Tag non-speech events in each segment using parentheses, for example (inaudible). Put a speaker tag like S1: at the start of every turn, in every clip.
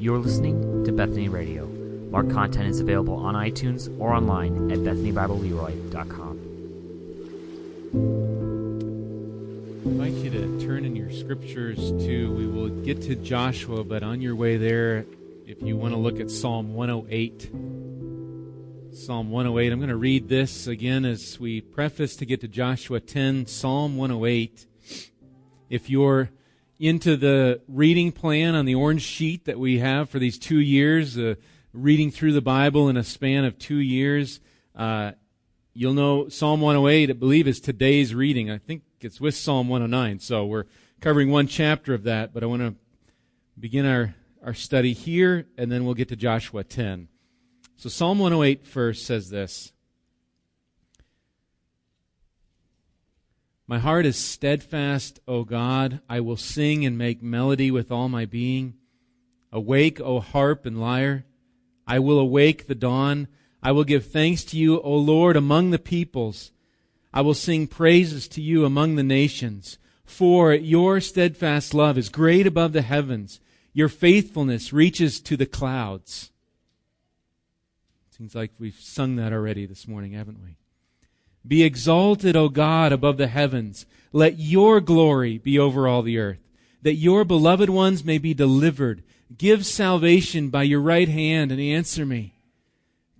S1: You're listening to Bethany Radio. More content is available on iTunes or online at BethanyBibleLeroy.com.
S2: I invite you to turn in your scriptures to, we will get to Joshua, but on your way there, if you want to look at Psalm 108. Psalm 108. I'm going to read this again as we preface to get to Joshua 10, Psalm 108. If you're into the reading plan on the orange sheet that we have for these two years, uh, reading through the Bible in a span of two years, uh, you'll know Psalm 108, I believe, is today's reading. I think it's with Psalm 109. So we're covering one chapter of that, but I want to begin our, our study here, and then we'll get to Joshua 10. So Psalm 108 first says this My heart is steadfast, O God. I will sing and make melody with all my being. Awake, O harp and lyre. I will awake the dawn. I will give thanks to you, O Lord, among the peoples. I will sing praises to you among the nations. For your steadfast love is great above the heavens. Your faithfulness reaches to the clouds. Seems like we've sung that already this morning, haven't we? Be exalted, O God, above the heavens. Let your glory be over all the earth, that your beloved ones may be delivered. Give salvation by your right hand and answer me.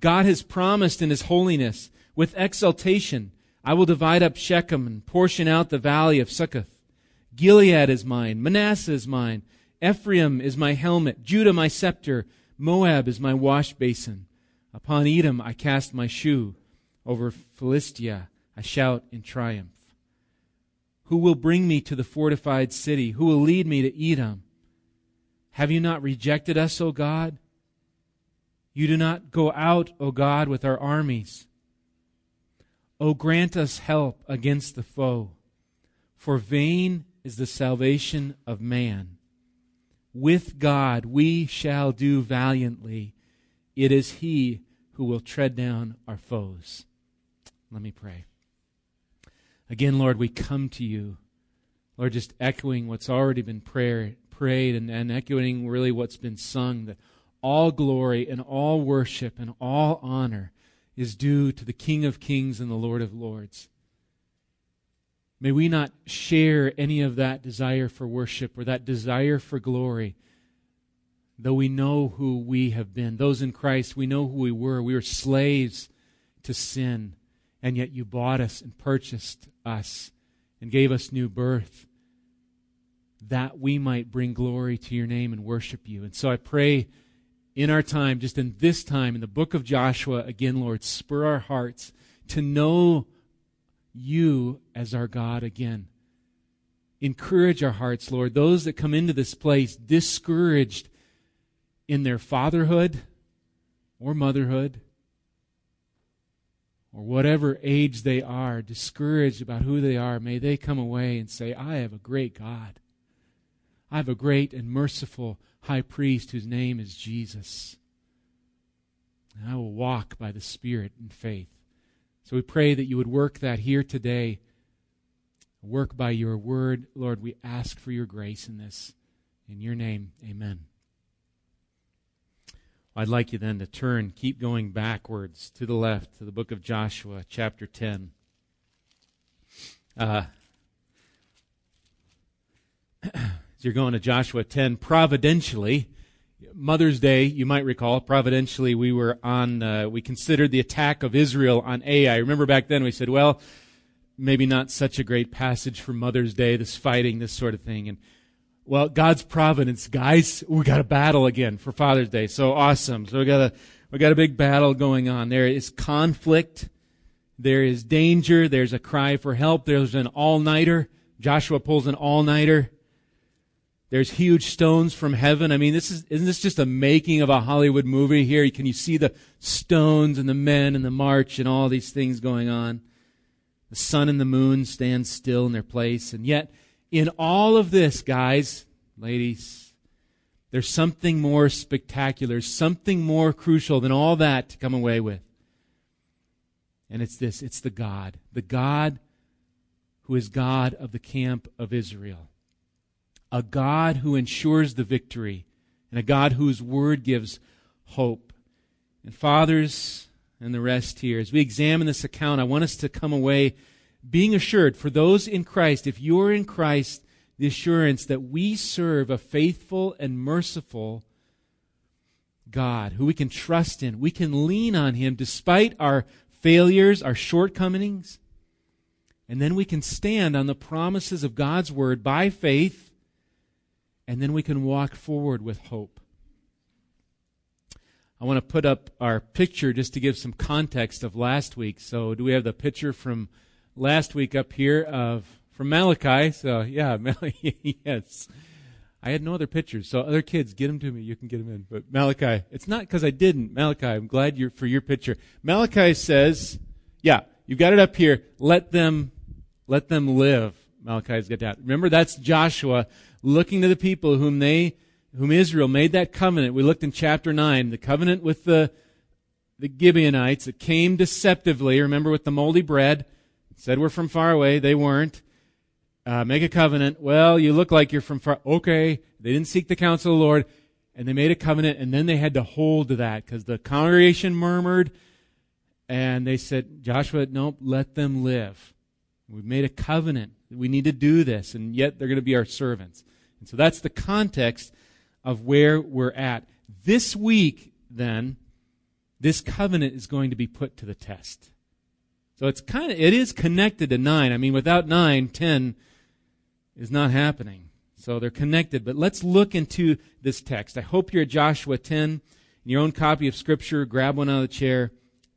S2: God has promised in his holiness, with exultation, I will divide up Shechem and portion out the valley of Succoth. Gilead is mine, Manasseh is mine, Ephraim is my helmet, Judah my scepter, Moab is my wash basin. Upon Edom I cast my shoe. Over Philistia I shout in triumph. Who will bring me to the fortified city? Who will lead me to Edom? Have you not rejected us, O God? You do not go out, O God, with our armies. O grant us help against the foe, for vain is the salvation of man. With God we shall do valiantly. It is He who will tread down our foes. Let me pray. Again, Lord, we come to you. Lord, just echoing what's already been prayer, prayed and, and echoing really what's been sung that all glory and all worship and all honor is due to the King of Kings and the Lord of Lords. May we not share any of that desire for worship or that desire for glory, though we know who we have been. Those in Christ, we know who we were. We were slaves to sin and yet you bought us and purchased us and gave us new birth that we might bring glory to your name and worship you. And so I pray in our time, just in this time, in the book of Joshua, again, Lord, spur our hearts to know you as our God again. Encourage our hearts, Lord. Those that come into this place discouraged in their fatherhood or motherhood, or whatever age they are, discouraged about who they are, may they come away and say, I have a great God. I have a great and merciful high priest whose name is Jesus. And I will walk by the Spirit in faith. So we pray that you would work that here today. Work by your word. Lord, we ask for your grace in this. In your name, amen. I'd like you then to turn, keep going backwards to the left to the book of Joshua, chapter 10. Uh, (clears throat) you're going to Joshua 10, providentially, Mother's Day, you might recall, providentially, we were on, uh, we considered the attack of Israel on Ai. Remember back then we said, well, maybe not such a great passage for Mother's Day, this fighting, this sort of thing. And well, God's providence, guys, we got a battle again for Father's Day. So awesome. So we got a, we got a big battle going on. There is conflict. There is danger. There's a cry for help. There's an all-nighter. Joshua pulls an all-nighter. There's huge stones from heaven. I mean, this is, isn't this just a making of a Hollywood movie here? Can you see the stones and the men and the march and all these things going on? The sun and the moon stand still in their place. And yet, in all of this, guys, ladies, there's something more spectacular, something more crucial than all that to come away with. And it's this it's the God, the God who is God of the camp of Israel, a God who ensures the victory and a God whose word gives hope. And fathers and the rest here, as we examine this account, I want us to come away being assured for those in Christ, if you're in Christ, the assurance that we serve a faithful and merciful God who we can trust in. We can lean on Him despite our failures, our shortcomings. And then we can stand on the promises of God's Word by faith, and then we can walk forward with hope. I want to put up our picture just to give some context of last week. So, do we have the picture from last week up here of from Malachi? So, yeah, (laughs) yes. I had no other pictures, so other kids, get them to me. You can get them in. But Malachi, it's not because I didn't. Malachi, I'm glad you're for your picture. Malachi says, yeah, you got it up here. Let them, let them live. Malachi's got that. Remember, that's Joshua looking to the people whom they, whom Israel made that covenant. We looked in chapter nine, the covenant with the, the Gibeonites. that came deceptively. Remember with the moldy bread. Said we're from far away. They weren't uh, make a covenant. Well, you look like you're from far. Okay. They didn't seek the counsel of the Lord, and they made a covenant, and then they had to hold to that because the congregation murmured, and they said, Joshua, nope, let them live. We've made a covenant. We need to do this, and yet they're going to be our servants. And so that's the context of where we're at. This week, then, this covenant is going to be put to the test. So it's kind of, it is connected to nine. I mean, without nine, ten is not happening. So they're connected. But let's look into this text. I hope you're at Joshua 10. In your own copy of Scripture, grab one out of the chair.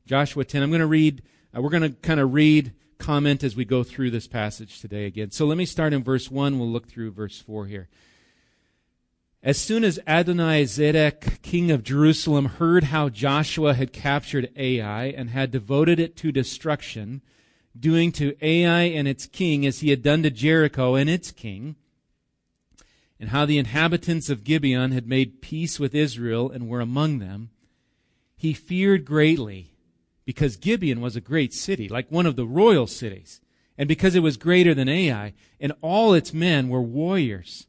S2: Joshua 10. I'm going to read, uh, we're going to kind of read, comment as we go through this passage today again. So let me start in verse 1. We'll look through verse 4 here. As soon as Adonai Zedek, king of Jerusalem, heard how Joshua had captured Ai and had devoted it to destruction, doing to Ai and its king as he had done to Jericho and its king, and how the inhabitants of Gibeon had made peace with Israel and were among them, he feared greatly because Gibeon was a great city, like one of the royal cities, and because it was greater than Ai, and all its men were warriors.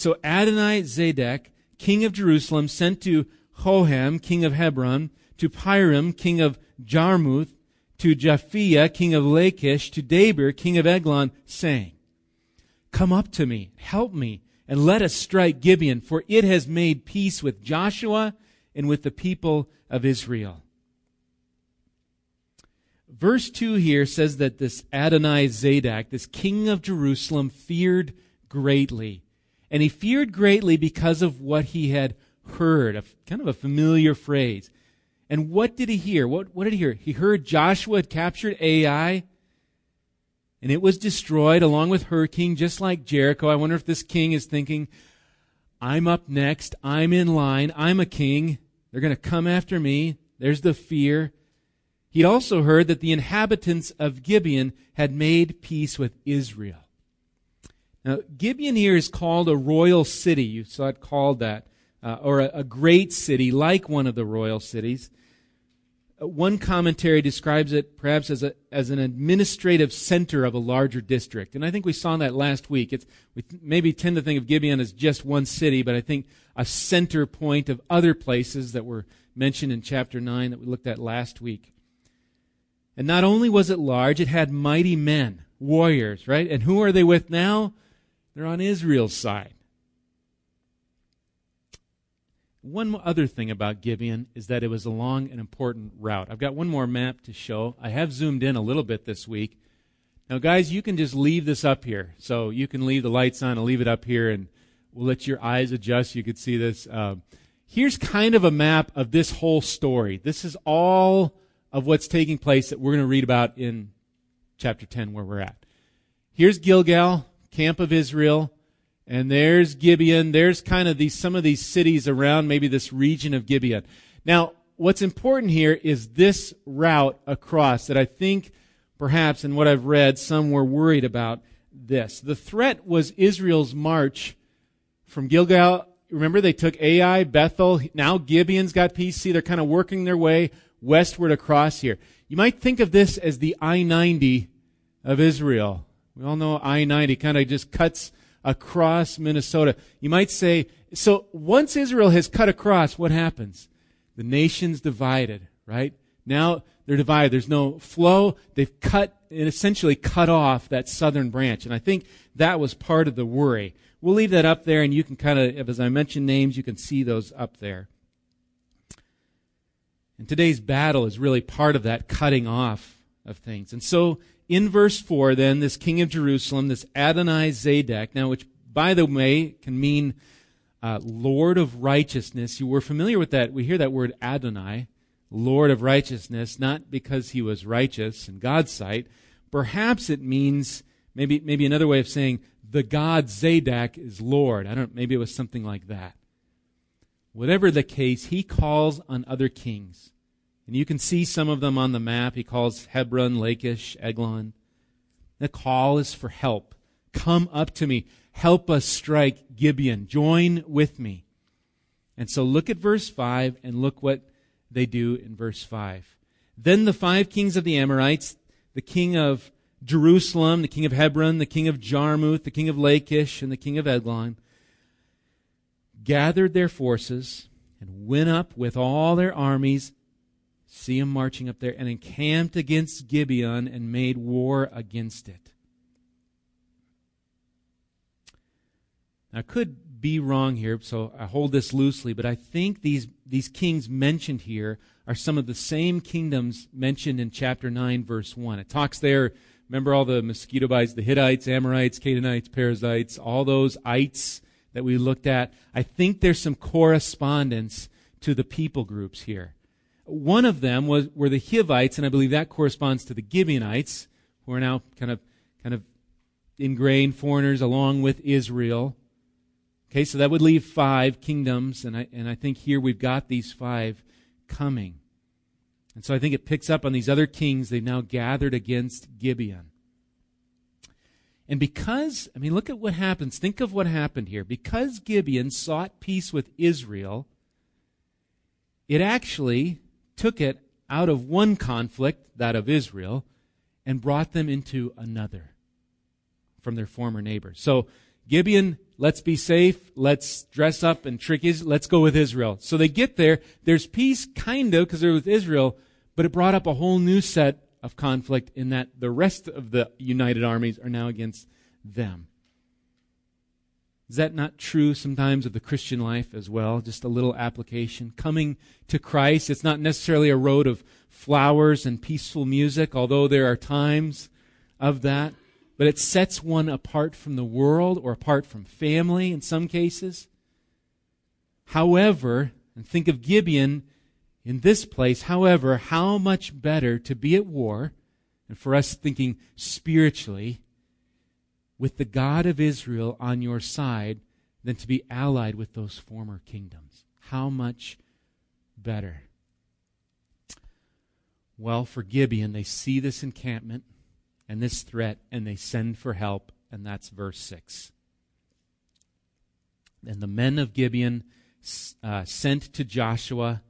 S2: So Adonai Zedek, king of Jerusalem, sent to Hoham, king of Hebron, to Piram, king of Jarmuth, to Japhia, king of Lachish, to Debir, king of Eglon, saying, Come up to me, help me, and let us strike Gibeon, for it has made peace with Joshua and with the people of Israel. Verse 2 here says that this Adonai Zadok, this king of Jerusalem, feared greatly. And he feared greatly because of what he had heard, a, kind of a familiar phrase. And what did he hear? What, what did he hear? He heard Joshua had captured Ai, and it was destroyed along with her king, just like Jericho. I wonder if this king is thinking, I'm up next. I'm in line. I'm a king. They're going to come after me. There's the fear. He'd also heard that the inhabitants of Gibeon had made peace with Israel. Now, Gibeon here is called a royal city. You saw it called that. Uh, or a, a, great city, like one of the royal cities. Uh, one commentary describes it perhaps as, a, as an administrative center of a larger district. And I think we saw that last week. It's, we maybe tend to think of Gibeon as just one city, but I think a center point of other places that were mentioned in chapter 9 that we looked at last week. And not only was it large, it had mighty men, warriors, right? And who are they with now? They're on Israel's side. One other thing about Gibeon is that it was a long and important route. I've got one more map to show. I have zoomed in a little bit this week. Now, guys, you can just leave this up here. So you can leave the lights on and leave it up here, and we'll let your eyes adjust. You can see this. Um, here's kind of a map of this whole story. This is all of what's taking place that we're going to read about in chapter 10, where we're at. Here's Gilgal, camp of Israel. And there's Gibeon. There's kind of these, some of these cities around maybe this region of Gibeon. Now, what's important here is this route across that I think perhaps in what I've read, some were worried about this. The threat was Israel's march from Gilgal. Remember, they took Ai, Bethel. Now Gibeon's got. See, they're kind of working their way westward across here. You might think of this as the I 90 of Israel. We all know I 90 kind of just cuts across Minnesota. You might say, so once Israel has cut across, what happens? The nation's divided, right? Now they're divided. There's no flow. They've cut, and essentially cut off that southern branch. And I think that was part of the worry. We'll leave that up there, and you can kind of, as I mentioned names, you can see those up there. And today's battle is really part of that cutting off of things. And so in verse 4, then, this king of Jerusalem, this Adonai Zedek, now, which, by the way, can mean uh, Lord of righteousness. You were familiar with that. We hear that word Adonai, Lord of righteousness, not because he was righteous in God's sight. Perhaps it means, maybe, maybe another way of saying, the God Zadok is Lord. I don't, maybe it was something like that. Whatever the case, he calls on other kings. And you can see some of them on the map. He calls Hebron, Lachish, Eglon. The call is for help. Come up to me. Help us strike Gibeon. Join with me. And so look at verse 5 and look what they do in verse 5. Then the five kings of the Amorites, the king of Jerusalem, the king of Hebron, the king of Jarmuth, the king of Lachish, and the king of Eglon, gathered their forces and went up with all their armies, see them marching up there, and encamped against Gibeon and made war against it. Now, I could be wrong here, so I hold this loosely, but I think these, these kings mentioned here are some of the same kingdoms mentioned in chapter 9, verse 1. It talks there, remember all the mosquito bites, the Hittites, Amorites, Canaanites, Perizzites, all those ites that we looked at, I think there's some correspondence to the people groups here. One of them was, were the Hivites, and I believe that corresponds to the Gibeonites, who are now kind of, kind of ingrained foreigners along with Israel. Okay, so that would leave five kingdoms, and I, and I think here we've got these five coming. And so I think it picks up on these other kings they've now gathered against Gibeon. And because, I mean, look at what happens. Think of what happened here. Because Gibeon sought peace with Israel, it actually took it out of one conflict, that of Israel, and brought them into another from their former neighbor. So, Gibeon, let's be safe, let's dress up and trick Israel, let's go with Israel. So they get there, there's peace, kind of, because they're with Israel, but it brought up a whole new set of conflict in that the rest of the united armies are now against them. Is that not true sometimes of the Christian life as well? Just a little application. Coming to Christ, it's not necessarily a road of flowers and peaceful music, although there are times of that, but it sets one apart from the world or apart from family in some cases. However, and think of Gibeon in this place. However, how much better to be at war, and for us thinking spiritually, with the God of Israel on your side than to be allied with those former kingdoms. How much better? Well, for Gibeon, they see this encampment and this threat, and they send for help, and that's verse 6. And the men of Gibeon uh, sent to Joshua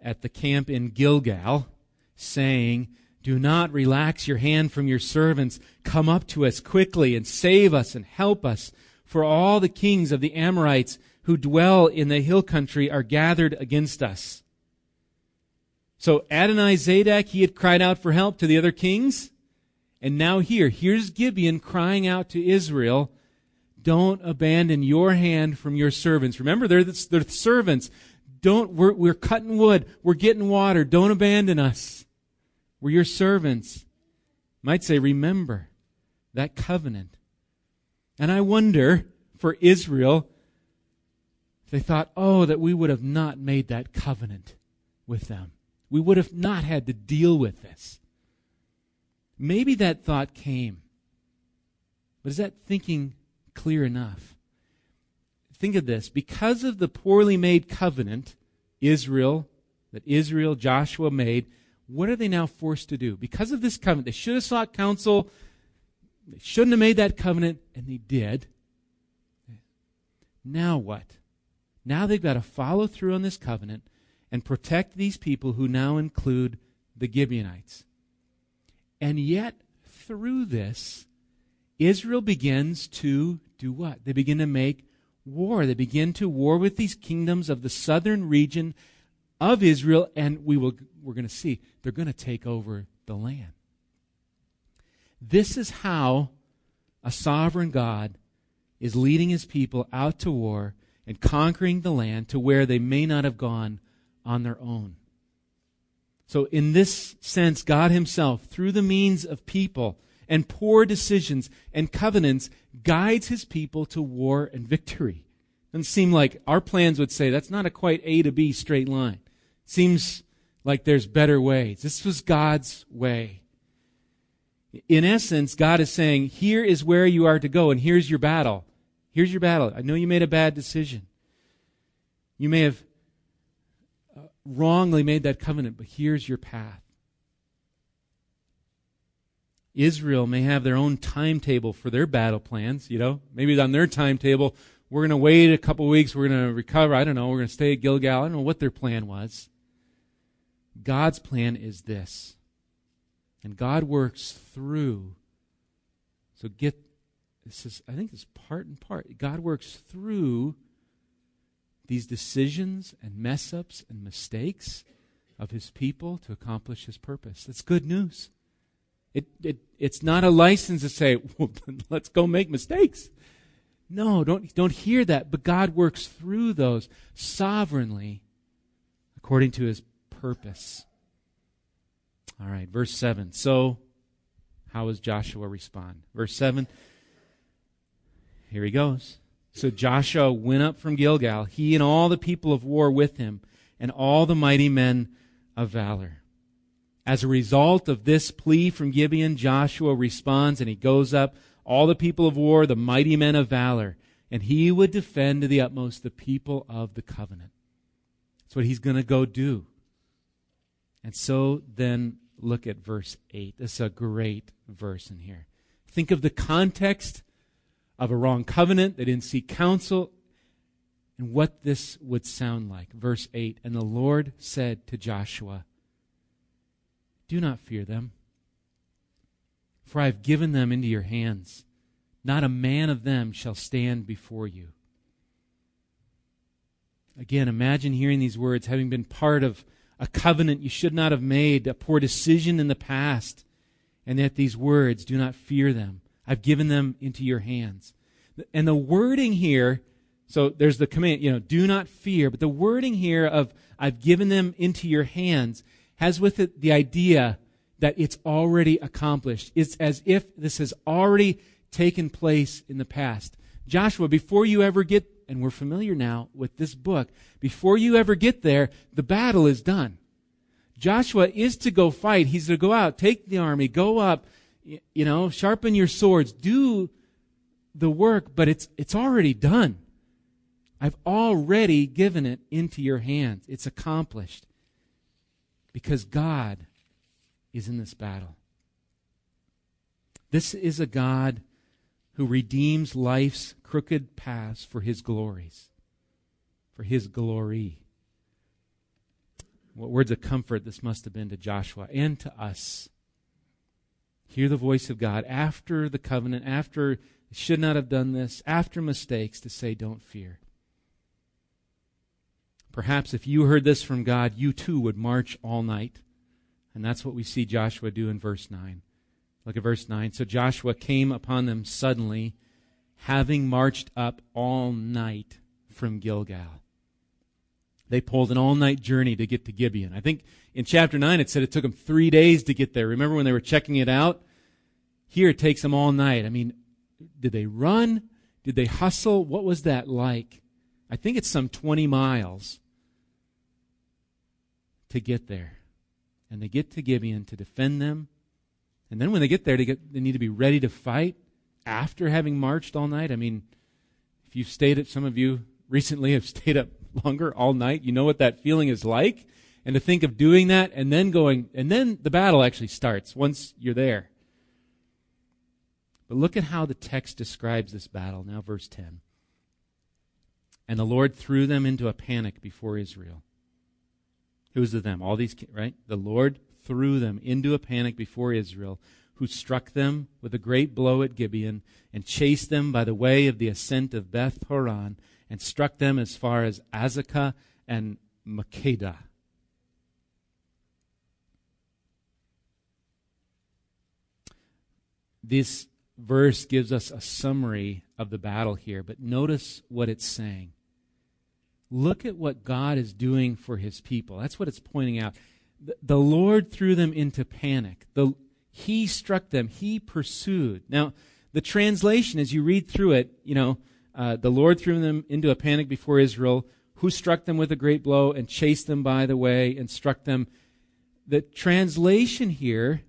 S2: at the camp in Gilgal, saying, Do not relax your hand from your servants. Come up to us quickly and save us and help us. For all the kings of the Amorites who dwell in the hill country are gathered against us. So Adonai Zadok, he had cried out for help to the other kings. And now here, here's Gibeon crying out to Israel, don't abandon your hand from your servants. Remember, they're the, they're the servants. Don't, we're, we're cutting wood. We're getting water. Don't abandon us. We're your servants. Might say, remember that covenant. And I wonder for Israel, if they thought, oh, that we would have not made that covenant with them. We would have not had to deal with this. Maybe that thought came. But is that thinking clear enough? think of this because of the poorly made covenant Israel that Israel Joshua made what are they now forced to do? Because of this covenant they should have sought counsel. They shouldn't have made that covenant and they did. Now what? Now they've got to follow through on this covenant and protect these people who now include the Gibeonites. And yet through this Israel begins to do what? They begin to make war. They begin to war with these kingdoms of the southern region of Israel, and we will, we're going to see they're going to take over the land. This is how a sovereign God is leading his people out to war and conquering the land to where they may not have gone on their own. So, in this sense, God Himself, through the means of people and poor decisions and covenants, guides His people to war and victory. Doesn't seem like our plans would say that's not a quite A to B straight line. Seems like there's better ways. This was God's way. In essence, God is saying, here is where you are to go, and here's your battle. Here's your battle. I know you made a bad decision. You may have uh, wrongly made that covenant, but here's your path. Israel may have their own timetable for their battle plans, you know. Maybe on their timetable, we're going to wait a couple weeks, we're going to recover, I don't know, we're going to stay at Gilgal. I don't know what their plan was. God's plan is this. And God works through. So get this is I think it's part and part. God works through these decisions and mess ups and mistakes of his people to accomplish his purpose. That's good news. It, it, it's not a license to say, (laughs) well, let's go make mistakes. No, don't, don't hear that. But God works through those sovereignly according to his purpose. All right, verse 7. So, how does Joshua respond? Verse 7 here he goes. So Joshua went up from Gilgal, he and all the people of war with him, and all the mighty men of valor. As a result of this plea from Gibeon, Joshua responds and he goes up, all the people of war, the mighty men of valor, and he would defend to the utmost the people of the covenant. That's what he's going to go do. And so then look at verse 8. This is a great verse in here. Think of the context of a wrong covenant. They didn't seek counsel. And what this would sound like. Verse 8 And the Lord said to Joshua, Do not fear them, for I have given them into your hands. Not a man of them shall stand before you. Again, imagine hearing these words, having been part of a covenant you should not have made, a poor decision in the past, and yet these words, do not fear them. I've given them into your hands. And the wording here, so there's the command, you know, do not fear, but the wording here of I've given them into your hands has with it the idea that it's already accomplished. It's as if this has already taken place in the past. Joshua, before you ever get, and we're familiar now with this book, before you ever get there, the battle is done. Joshua is to go fight. He's to go out, take the army, go up, you know, sharpen your swords, do the work, but it's, it's already done. I've already given it into your hands. It's accomplished. Because God is in this battle. This is a God who redeems life's crooked paths for his glories, for his glory. What words of comfort this must have been to Joshua and to us hear the voice of God after the covenant, after should not have done this, after mistakes, to say, don't fear. Perhaps if you heard this from God, you too would march all night. And that's what we see Joshua do in verse 9. Look at verse 9. So Joshua came upon them suddenly, having marched up all night from Gilgal. They pulled an all night journey to get to Gibeon. I think in chapter 9 it said it took them three days to get there. Remember when they were checking it out? Here it takes them all night. I mean, did they run? Did they hustle? What was that like? I think it's some 20 miles to get there. And they get to Gibeon to defend them. And then when they get there, they, get, they need to be ready to fight after having marched all night. I mean, if you've stayed at, some of you recently have (laughs) stayed up longer all night, you know what that feeling is like and to think of doing that and then going, and then the battle actually starts once you're there. But look at how the text describes this battle. Now, verse 10. And the Lord threw them into a panic before Israel. Who's the them? All these, right? The Lord threw them into a panic before Israel, who struck them with a great blow at Gibeon, and chased them by the way of the ascent of Beth Horon, and struck them as far as Azekah and Makkedah. This verse gives us a summary of the battle here, but notice what it's saying. Look at what God is doing for his people. That's what it's pointing out. The, Lord threw them into panic. The, he struck them. He pursued. Now, the translation, as you read through it, you know, uh, the Lord threw them into a panic before Israel, who struck them with a great blow and chased them by the way and struck them. The translation here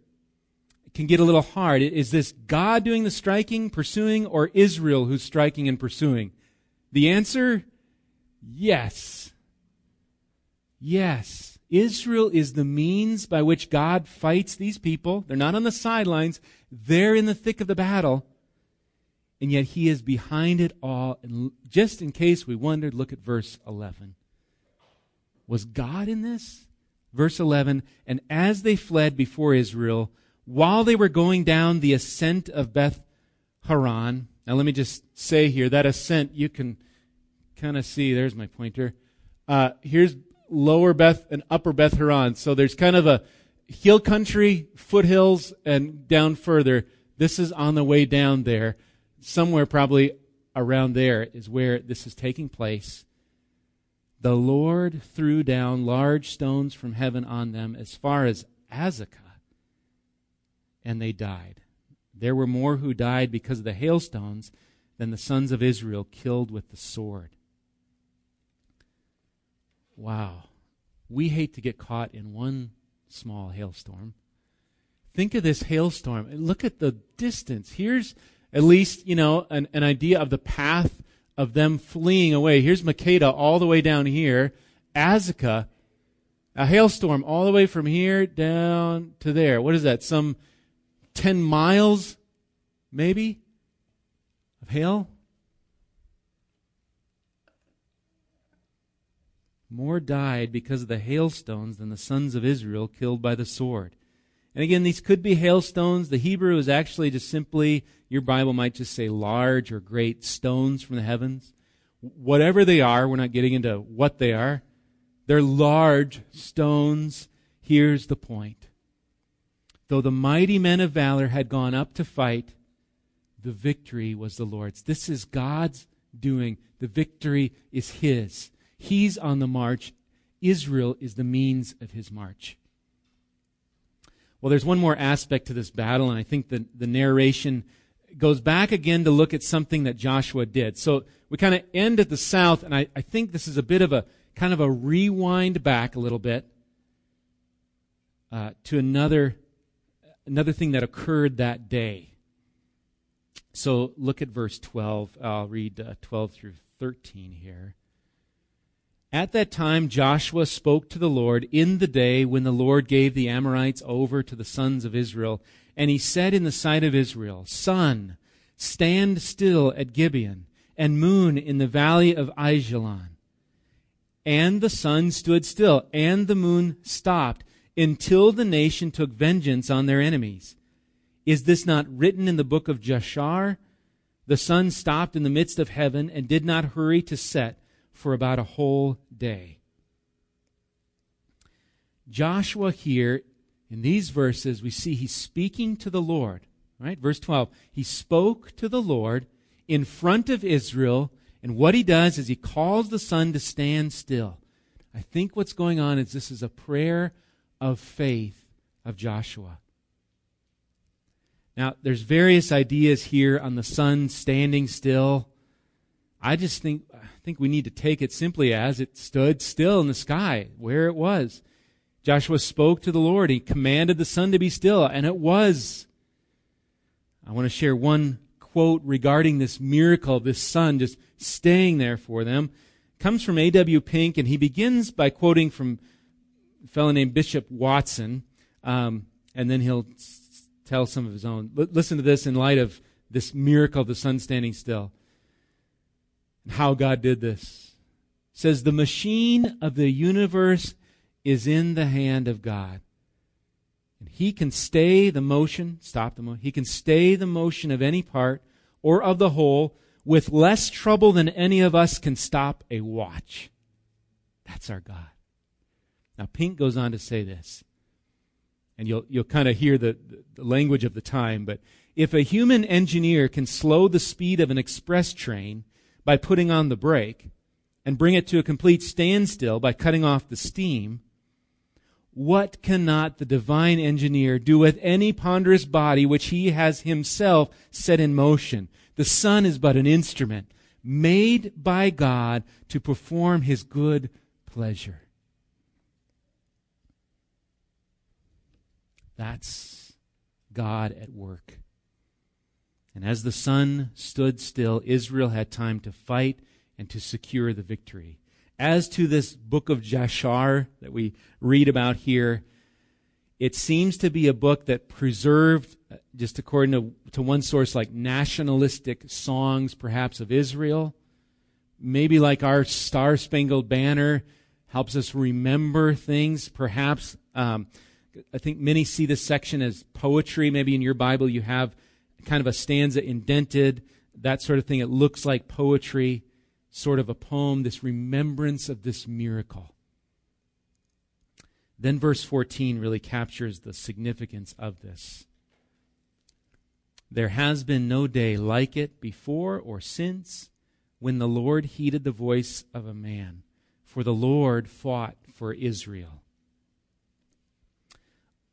S2: can get a little hard. Is this God doing the striking, pursuing, or Israel who's striking and pursuing? The answer Yes. Yes. Israel is the means by which God fights these people. They're not on the sidelines. They're in the thick of the battle. And yet he is behind it all. And just in case we wondered, look at verse 11. Was God in this? Verse 11, and as they fled before Israel, while they were going down the ascent of Beth Horon, now let me just say here, that ascent, you can kind of see. There's my pointer. Uh, here's lower Beth and upper Beth Horon. So there's kind of a hill country, foothills, and down further. This is on the way down there. Somewhere probably around there is where this is taking place. The Lord threw down large stones from heaven on them as far as Azekah, and they died. There were more who died because of the hailstones than the sons of Israel killed with the sword. Wow. We hate to get caught in one small hailstorm. Think of this hailstorm. Look at the distance. Here's at least, you know, an, an idea of the path of them fleeing away. Here's Makkedah all the way down here. Azekah, a hailstorm all the way from here down to there. What is that? Some 10 miles, maybe, of hail? More died because of the hailstones than the sons of Israel killed by the sword. And again, these could be hailstones. The Hebrew is actually just simply, your Bible might just say large or great stones from the heavens. Whatever they are, we're not getting into what they are. They're large stones. Here's the point. Though the mighty men of valor had gone up to fight, the victory was the Lord's. This is God's doing. The victory is His. He's on the march. Israel is the means of his march. Well, there's one more aspect to this battle, and I think the, the narration goes back again to look at something that Joshua did. So we kind of end at the south, and I, I think this is a bit of a kind of a rewind back a little bit uh, to another another thing that occurred that day. So look at verse 12. I'll read uh, 12 through 13 here. At that time, Joshua spoke to the Lord in the day when the Lord gave the Amorites over to the sons of Israel. And he said in the sight of Israel, Sun, stand still at Gibeon, and moon in the valley of Aijalon. And the sun stood still, and the moon stopped, until the nation took vengeance on their enemies. Is this not written in the book of Jashar? The sun stopped in the midst of heaven and did not hurry to set for about a whole day. Joshua here, in these verses, we see he's speaking to the Lord. Right? Verse 12. He spoke to the Lord in front of Israel, and what he does is he calls the sun to stand still. I think what's going on is this is a prayer of faith of Joshua. Now, there's various ideas here on the sun standing still. I just think think we need to take it simply as it stood still in the sky where it was. Joshua spoke to the Lord. He commanded the sun to be still, and it was. I want to share one quote regarding this miracle of this sun just staying there for them. It comes from A.W. Pink, and he begins by quoting from a fellow named Bishop Watson, um, and then he'll tell some of his own. L- listen to this in light of this miracle of the sun standing still and how God did this. It says the machine of the universe is in the hand of God. And he can stay the motion, stop the motion, he can stay the motion of any part or of the whole with less trouble than any of us can stop a watch. That's our God. Now, Pink goes on to say this, and you'll, you'll kind of hear the, the language of the time, but if a human engineer can slow the speed of an express train by putting on the brake and bring it to a complete standstill by cutting off the steam, what cannot the divine engineer do with any ponderous body which he has himself set in motion? The sun is but an instrument made by God to perform his good pleasure. That's God at work. And as the sun stood still, Israel had time to fight and to secure the victory. As to this book of Jashar that we read about here, it seems to be a book that preserved, uh, just according to, to one source, like nationalistic songs, perhaps of Israel. Maybe like our Star Spangled Banner helps us remember things. Perhaps, um, I think many see this section as poetry. Maybe in your Bible you have kind of a stanza indented, that sort of thing. It looks like poetry, sort of a poem, this remembrance of this miracle. Then verse 14 really captures the significance of this. There has been no day like it before or since when the Lord heeded the voice of a man, for the Lord fought for Israel.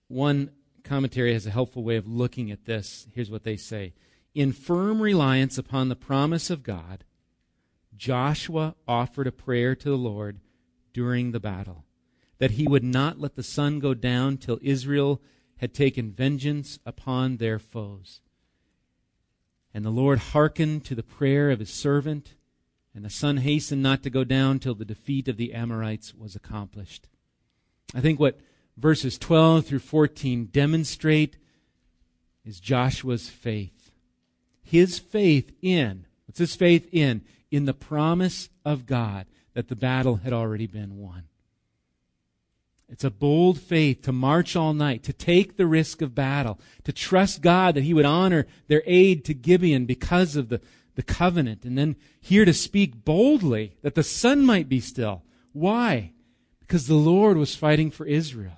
S2: One commentary has a helpful way of looking at this. Here's what they say In firm reliance upon the promise of God, Joshua offered a prayer to the Lord during the battle that he would not let the sun go down till Israel had taken vengeance upon their foes. And the Lord hearkened to the prayer of his servant, and the sun hastened not to go down till the defeat of the Amorites was accomplished. I think what verses 12 through 14 demonstrate is Joshua's faith. His faith in, what's his faith in? In the promise of God that the battle had already been won. It's a bold faith to march all night, to take the risk of battle, to trust God that He would honor their aid to Gibeon because of the, the covenant, and then here to speak boldly that the sun might be still. Why? Because the Lord was fighting for Israel.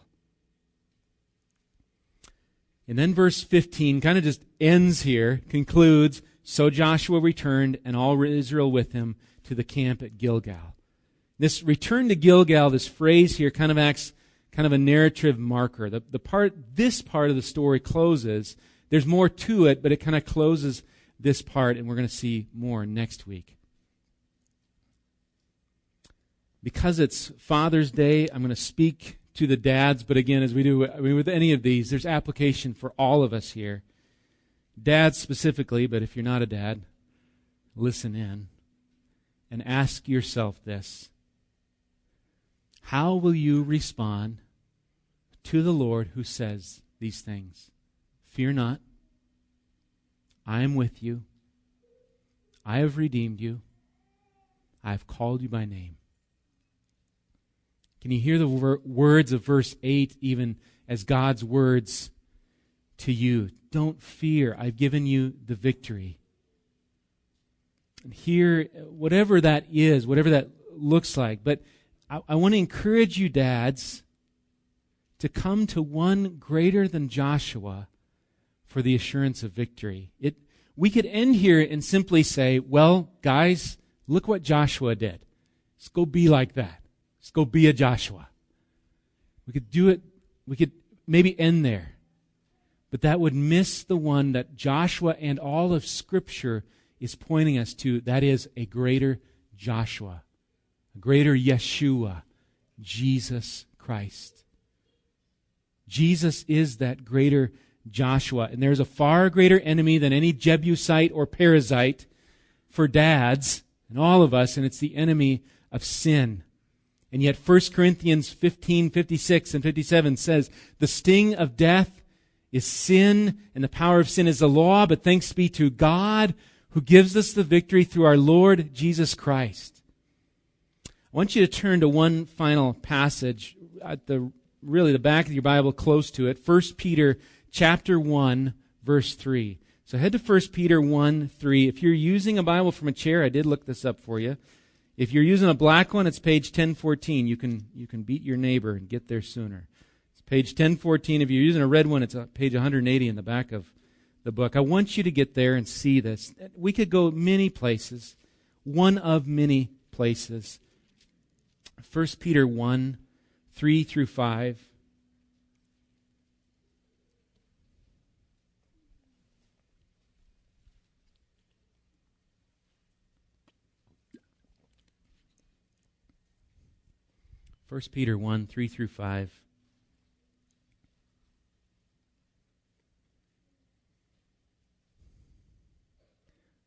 S2: And then verse 15 kind of just ends here, concludes, So Joshua returned and all Israel with him to the camp at Gilgal. This return to Gilgal, this phrase here kind of acts kind of a narrative marker. The, the part, this part of the story closes. There's more to it, but it kind of closes this part, and we're going to see more next week. Because it's Father's Day, I'm going to speak to the dads, but again, as we do I mean, with any of these, there's application for all of us here. Dads specifically, but if you're not a dad, listen in and ask yourself this How will you respond to the Lord who says these things? Fear not, I am with you, I have redeemed you, I have called you by name. Can you hear the wor- words of verse 8 even as God's words to you? Don't fear. I've given you the victory. And here, whatever that is, whatever that looks like, but I, I want to encourage you, dads, to come to one greater than Joshua for the assurance of victory. It, we could end here and simply say, well, guys, look what Joshua did. Let's go be like that. Let's go be a Joshua. We could do it, we could maybe end there. But that would miss the one that Joshua and all of Scripture is pointing us to. That is a greater Joshua, a greater Yeshua, Jesus Christ. Jesus is that greater Joshua. And there's a far greater enemy than any Jebusite or Perizzite for dads and all of us, and it's the enemy of sin. And yet 1 Corinthians 15, 56 and 57 says, the sting of death is sin and the power of sin is the law, but thanks be to God who gives us the victory through our Lord Jesus Christ. I want you to turn to one final passage at the really the back of your Bible close to it. 1 Peter chapter 1, verse 3. So head to 1 Peter 1, 3. If you're using a Bible from a chair, I did look this up for you. If you're using a black one, it's page 1014. You can, you can beat your neighbor and get there sooner. It's page 1014. If you're using a red one, it's page 180 in the back of the book. I want you to get there and see this. We could go many places, one of many places. 1 Peter 1, 3 through 5. First Peter 1, 3 through 5.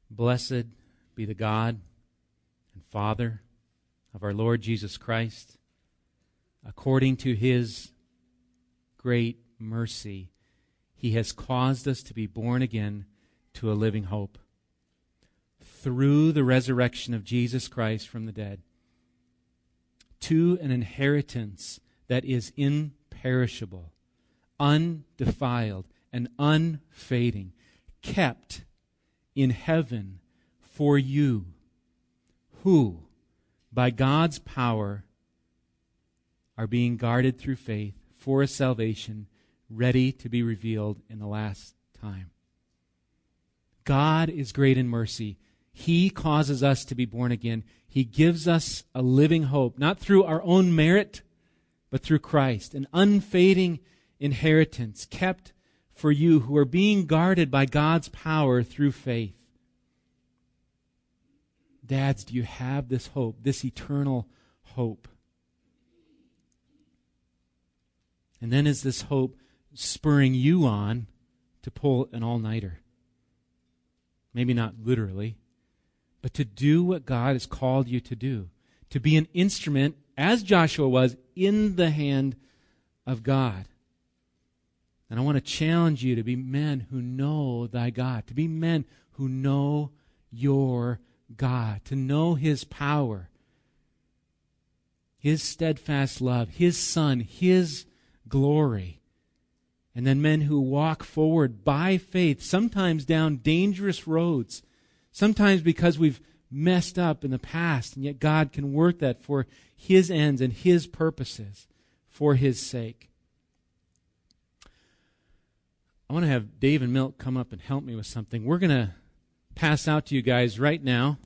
S2: Blessed be the God and Father of our Lord Jesus Christ. According to his great mercy, he has caused us to be born again to a living hope through the resurrection of Jesus Christ from the dead to an inheritance that is imperishable, undefiled, and unfading, kept in heaven for you, who, by God's power, are being guarded through faith for a salvation ready to be revealed in the last time. God is great in mercy. He causes us to be born again. He gives us a living hope, not through our own merit, but through Christ, an unfading inheritance kept for you who are being guarded by God's power through faith. Dads, do you have this hope, this eternal hope? And then is this hope spurring you on to pull an all nighter? Maybe not literally, but to do what God has called you to do. To be an instrument, as Joshua was, in the hand of God. And I want to challenge you to be men who know thy God, to be men who know your God, to know his power, his steadfast love, his Son, his glory. And then men who walk forward by faith, sometimes down dangerous roads, sometimes because we've messed up in the past, and yet God can work that for his ends and his purposes for his sake. I want to have Dave and Milt come up and help me with something. We're going to pass out to you guys right now,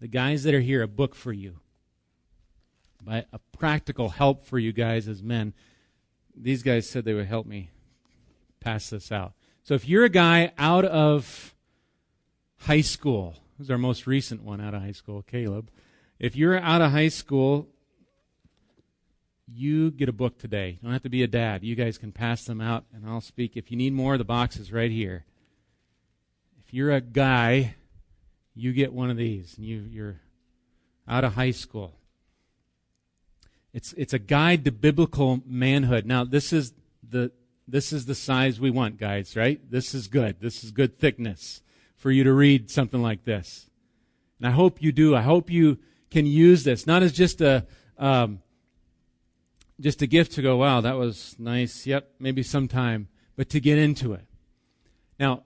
S2: the guys that are here, a book for you. By a practical help for you guys as men. These guys said they would help me pass this out. So if you're a guy out of high school, this is our most recent one out of high school, Caleb. If you're out of high school, you get a book today. You don't have to be a dad. You guys can pass them out, and I'll speak. If you need more, the box is right here If you're a guy, you get one of these, and you, you're out of high school. It's, it's a guide to biblical manhood. Now, this is the, this is the size we want, guys, right? This is good. This is good thickness for you to read something like this. And I hope you do. I hope you can use this, not as just a, um, just a gift to go, wow, that was nice. Yep, maybe sometime, but to get into it. Now,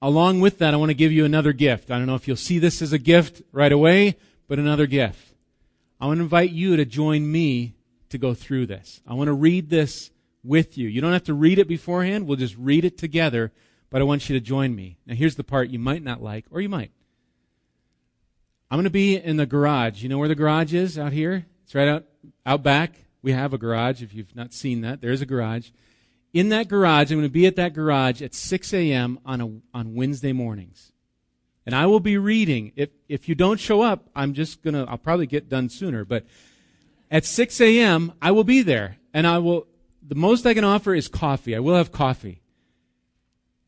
S2: along with that, I want to give you another gift. I don't know if you'll see this as a gift right away, but another gift. I want to invite you to join me to go through this. I want to read this with you. You don't have to read it beforehand. We'll just read it together, but I want you to join me. Now, here's the part you might not like, or you might. I'm going to be in the garage. You know where the garage is out here? It's right out, out back. We have a garage. If you've not seen that, there's a garage in that garage. I'm going to be at that garage at 6 a.m. on, a, on Wednesday mornings. And I will be reading. If, if you don't show up, I'm just going to, I'll probably get done sooner. But at 6 a.m., I will be there. And I will, the most I can offer is coffee. I will have coffee.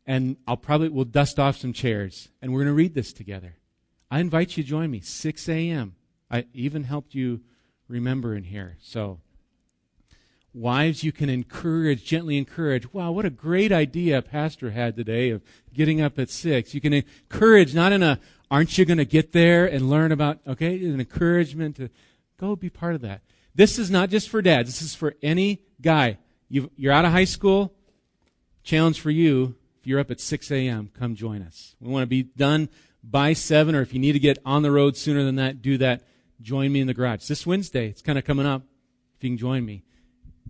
S2: And I'll probably, we'll dust off some chairs. And we're going to read this together. I invite you to join me, 6 a.m. I even helped you remember in here. So, Wives, you can encourage, gently encourage. Wow, what a great idea Pastor had today of getting up at six. You can encourage, not in a, aren't you going to get there and learn about, okay, an encouragement to go be part of that. This is not just for dads. This is for any guy. you are out of high school, challenge for you, you're up at 6 a.m., come join us. We want to be done by 7, or if you need to get on the road sooner than that, do that. Join me in the garage. This Wednesday, it's kind of coming up. If you can join me,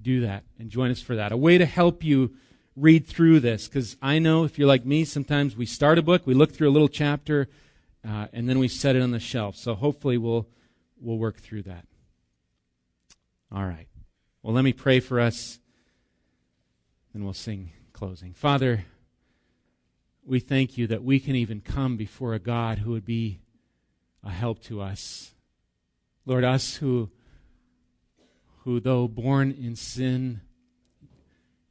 S2: do that and join us for that. A way to help you read through this, because I know if you're like me, sometimes we start a book, we look through a little chapter, uh, and then we set it on the shelf. So hopefully we'll, we'll work through that. All right. Well, let me pray for us, and we'll sing closing. Father, we thank you that we can even come before a God who would be a help to us. Lord, us who, who though born in sin,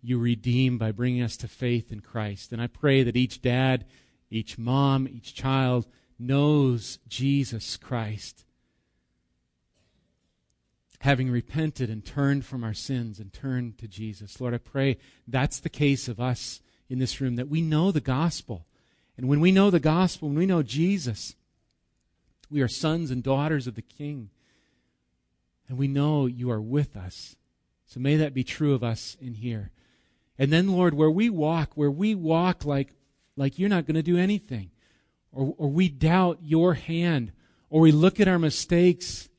S2: you redeem by bringing us to faith in Christ. And I pray that each dad, each mom, each child knows Jesus Christ. Having repented and turned from our sins and turned to Jesus. Lord, I pray that's the case of us in this room, that we know the gospel. And when we know the gospel, when we know Jesus, we are sons and daughters of the King. And we know you are with us. So may that be true of us in here. And then, Lord, where we walk, where we walk like, like you're not going to do anything, or, or we doubt your hand, or we look at our mistakes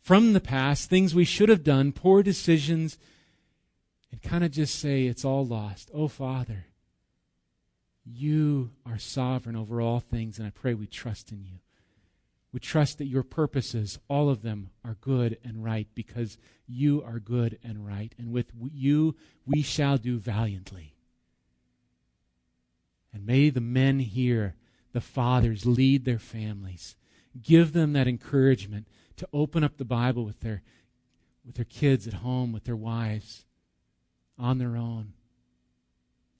S2: from the past, things we should have done, poor decisions, and kind of just say, it's all lost. Oh, Father, you are sovereign over all things, and I pray we trust in you. We trust that your purposes, all of them, are good and right because you are good and right. And with you, we shall do valiantly. And may the men here, the fathers, lead their families. Give them that encouragement to open up the Bible with their, with their kids at home, with their wives, on their own.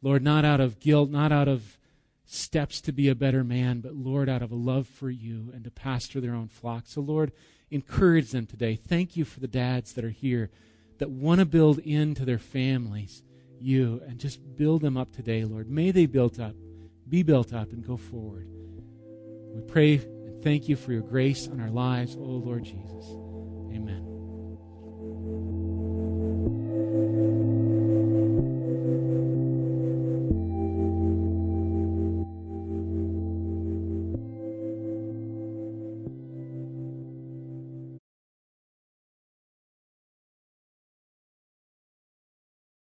S2: Lord, not out of guilt, not out of steps to be a better man, but Lord, out of a love for you and to pastor their own flock. So, Lord, encourage them today. Thank you for the dads that are here that want to build into their families you and just build them up today, Lord. May they build up, be built up, and go forward. We pray and thank you for your grace on our lives, oh Lord Jesus. Amen.